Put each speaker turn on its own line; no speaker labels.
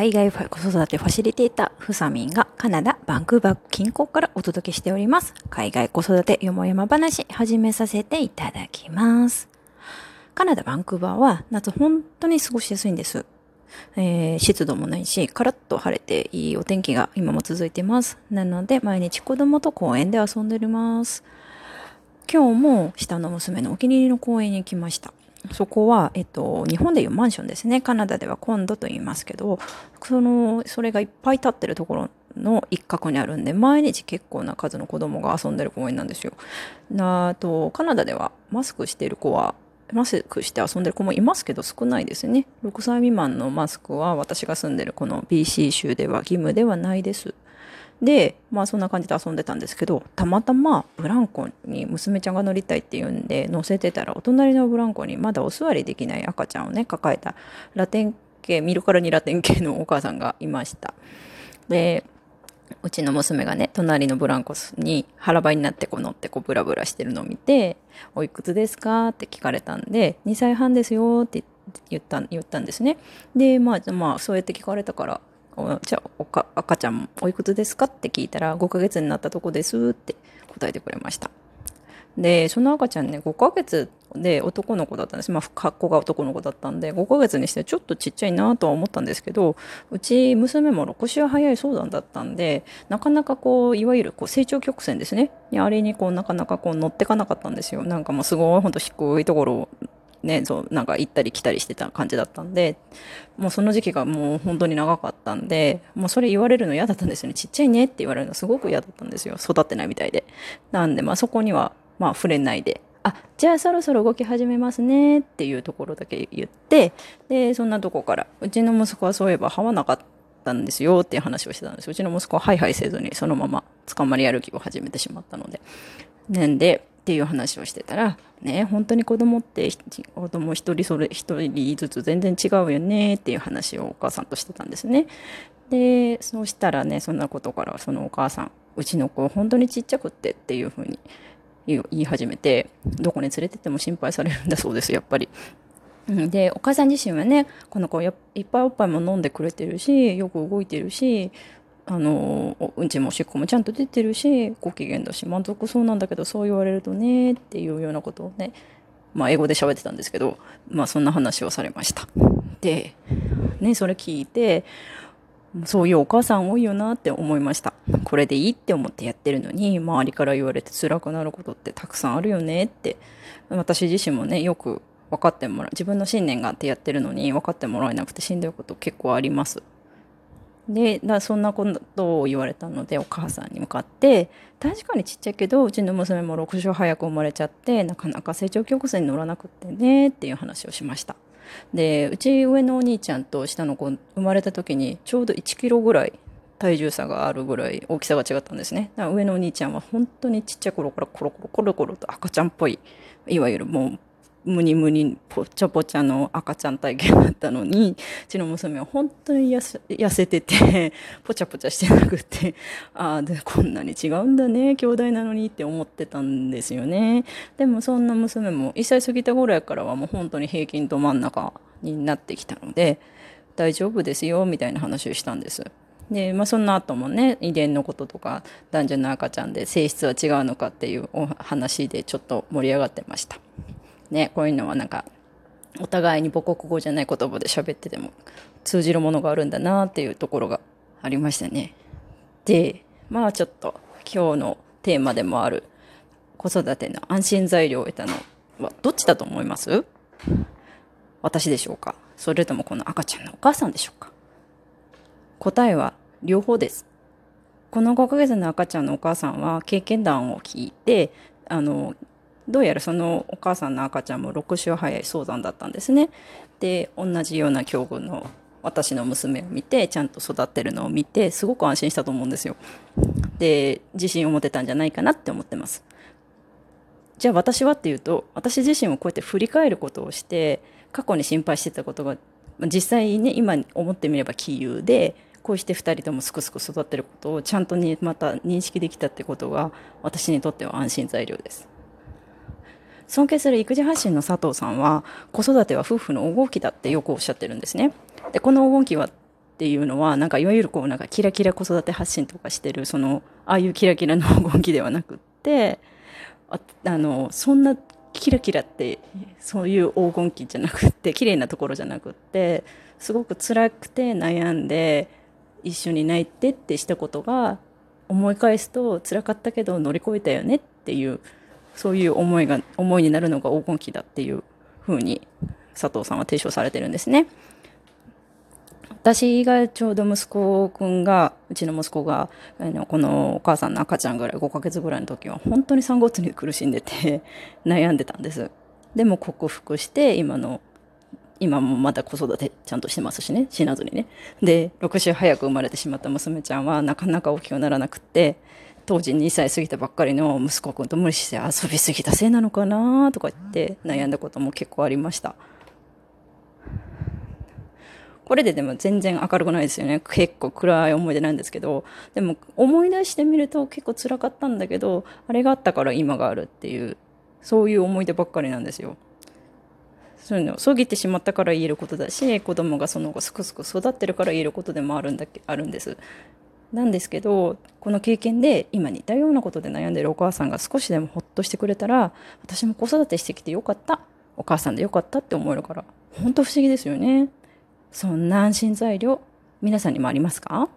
海外子育てファシリテーター、フサミンがカナダ、バンクーバー近郊からお届けしております。海外子育てよもやま話、始めさせていただきます。カナダ、バンクーバーは夏本当に過ごしやすいんです。えー、湿度もないし、カラッと晴れていいお天気が今も続いてます。なので、毎日子供と公園で遊んでおります。今日も下の娘のお気に入りの公園に来ました。そこは、えっと、日本でいうマンションですね。カナダではコンドと言いますけど、その、それがいっぱい立ってるところの一角にあるんで、毎日結構な数の子供が遊んでる公園なんですよ。あと、カナダではマスクしてる子は、マスクして遊んでる子もいますけど少ないですね。6歳未満のマスクは私が住んでるこの BC 州では義務ではないです。で、まあそんな感じで遊んでたんですけど、たまたまブランコに娘ちゃんが乗りたいって言うんで乗せてたら、お隣のブランコにまだお座りできない赤ちゃんをね、抱えたラテン系、見るからにラテン系のお母さんがいました。で、うちの娘がね、隣のブランコに腹ばいになってこう乗ってこうブラブラしてるのを見て、おいくつですか？って聞かれたんで、2歳半ですよって言った言ったんですね。で、まあ、まあ、そうやって聞かれたから、じゃあ赤ちゃんおいくつですか？って聞いたら5ヶ月になったとこですって答えてくれました。でその赤ちゃんね5ヶ月で男の子だったんです。まあ格好が男の子だったんで5ヶ月にしてちょっとちっちゃいなとは思ったんですけどうち娘も6週早い相談だったんでなかなかこういわゆるこう成長曲線ですね。あれにこうなかなかこう乗ってかなかったんですよ。なんかもうすごいほんと低いところね、そう、なんか行ったり来たりしてた感じだったんで、もうその時期がもう本当に長かったんで、もうそれ言われるの嫌だったんですよね。ちっちゃいねって言われるのすごく嫌だったんですよ。育ってないみたいで。なんで、まあそこには、まあ触れないで、あ、じゃあそろそろ動き始めますねっていうところだけ言って、で、そんなとこから、うちの息子はそういえば歯はなかったんですよっていう話をしてたんです。うちの息子はハイハイせずにそのまま捕まり歩きを始めてしまったので。なんで、っていう話をしてたら、ね、本当に子供って子供一人それ一人ずつ全然違うよねっていう話をお母さんとしてたんですね。で、そうしたらね、そんなことからそのお母さん、うちの子本当にちっちゃくってっていうふうに言い始めて、どこに連れてっても心配されるんだそうです、やっぱり。で、お母さん自身はね、この子いっぱいおっぱいも飲んでくれてるし、よく動いてるし、あのうんちもおしっこもちゃんと出てるしご機嫌だし満足そうなんだけどそう言われるとねっていうようなことをねまあ英語で喋ってたんですけどまあそんな話をされました。でねそれ聞いてそういうお母さん多いよなって思いました。これでいいって思ってやってるのに周りから言われて辛くなることってたくさんあるよねって。私自身もねよく分かってもらう。自分の信念があってやってるのに分かってもらえなくてしんどいこと結構あります。でだそんなことを言われたのでお母さんに向かって確かにちっちゃいけどうちの娘も6週早く生まれちゃってなかなか成長曲線に乗らなくってねっていう話をしました。でうち上のお兄ちゃんと下の子生まれた時にちょうど1キロぐらい体重差があるぐらい大きさが違ったんですね。だから上のお兄ちゃんは本当にちっちゃい頃からコロコロコロコロと赤ちゃんっぽいいわゆるもうムニムニぽちゃぽちゃの赤ちゃん体験だったのにうちの娘は本当に痩せててぽちゃぽちゃしてなくてああでこんなに違うんだね兄弟なのにって思ってたんですよねでもそんな娘も1歳過ぎた頃やからはもう本当に平均ど真ん中になってきたので大丈夫ですよみたいな話をしたんですで、まあ、その後もね遺伝のこととか男女の赤ちゃんで性質は違うのかっていうお話でちょっと盛り上がってました。ね、こういうのはなんか、お互いに母国語じゃない言葉で喋ってても通じるものがあるんだなっていうところがありましたね。で、まあちょっと今日のテーマでもある子育ての安心材料を得たのはどっちだと思います？私でしょうか？それともこの赤ちゃんのお母さんでしょうか？答えは両方です。この5ヶ月の赤ちゃんのお母さんは経験談を聞いて、あの、どうやらそのお母さんの赤ちゃんも6週早い早産だったんですね。で同じような境遇の私の娘を見てちゃんと育ってるのを見てすごく安心したと思うんですよ。で自信を持てたんじゃないかなって思ってます。じゃあ私はっていうと私自身もこうやって振り返ることをして過去に心配してたことが実際ね今思ってみれば杞憂でこうして2人ともすくすく育ってることをちゃんとにまた認識できたってことが私にとっては安心材料です。尊敬する育児発信の佐藤さんは子育ては夫婦の黄金期だってよくおっしゃってるんですね。でこの黄金期はっていうのはなんかいわゆるこうなんかキラキラ子育て発信とかしてるそのああいうキラキラの黄金期ではなくってああのそんなキラキラってそういう黄金期じゃなくって綺麗なところじゃなくってすごく辛くて悩んで一緒に泣いてってしたことが思い返すと辛かったけど乗り越えたよねっていうそういう思いが思いになるのが黄金期だっていうふうに佐藤さんは提唱されてるんですね。私がちょうど息子くんがうちの息子があのこのお母さんの赤ちゃんぐらい5ヶ月ぐらいの時は本当に産後うつに苦しんでて 悩んでたんですでも克服して今の今もまだ子育てちゃんとしてますしね死なずにねで6週早く生まれてしまった娘ちゃんはなかなか大きくならなくって当時2歳過ぎたばっかりの息子くんと無理して遊びすぎたせいなのかなとか言って悩んだことも結構ありました。これででも全然明るくないですよね。結構暗い思い出なんですけど。でも思い出してみると結構辛かったんだけどあれがあったから今があるっていうそういう思い出ばっかりなんですよ。そういうのを過ぎてしまったから言えることだし子供がその後すくすく育ってるから言えることでもあるんだけあるんです。なんですけどこの経験で今似たようなことで悩んでるお母さんが少しでもほっとしてくれたら私も子育てしてきてよかったお母さんでよかったって思えるから本当不思議ですよね。そんな安心材料皆さんにもありますか？